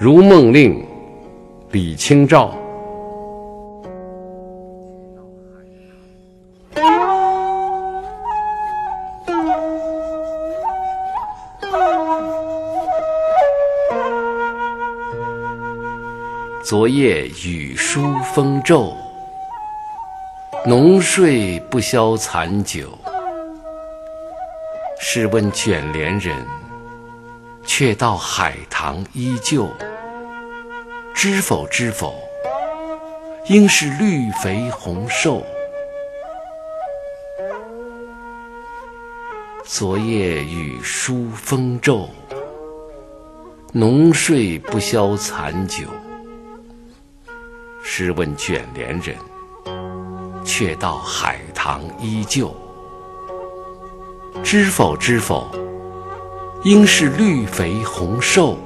如梦令，李清照。昨夜雨疏风骤，浓睡不消残酒。试问卷帘人，却道海棠依旧。知否知否，应是绿肥红瘦。昨夜雨疏风骤，浓睡不消残酒。试问卷帘人，却道海棠依旧。知否知否，应是绿肥红瘦。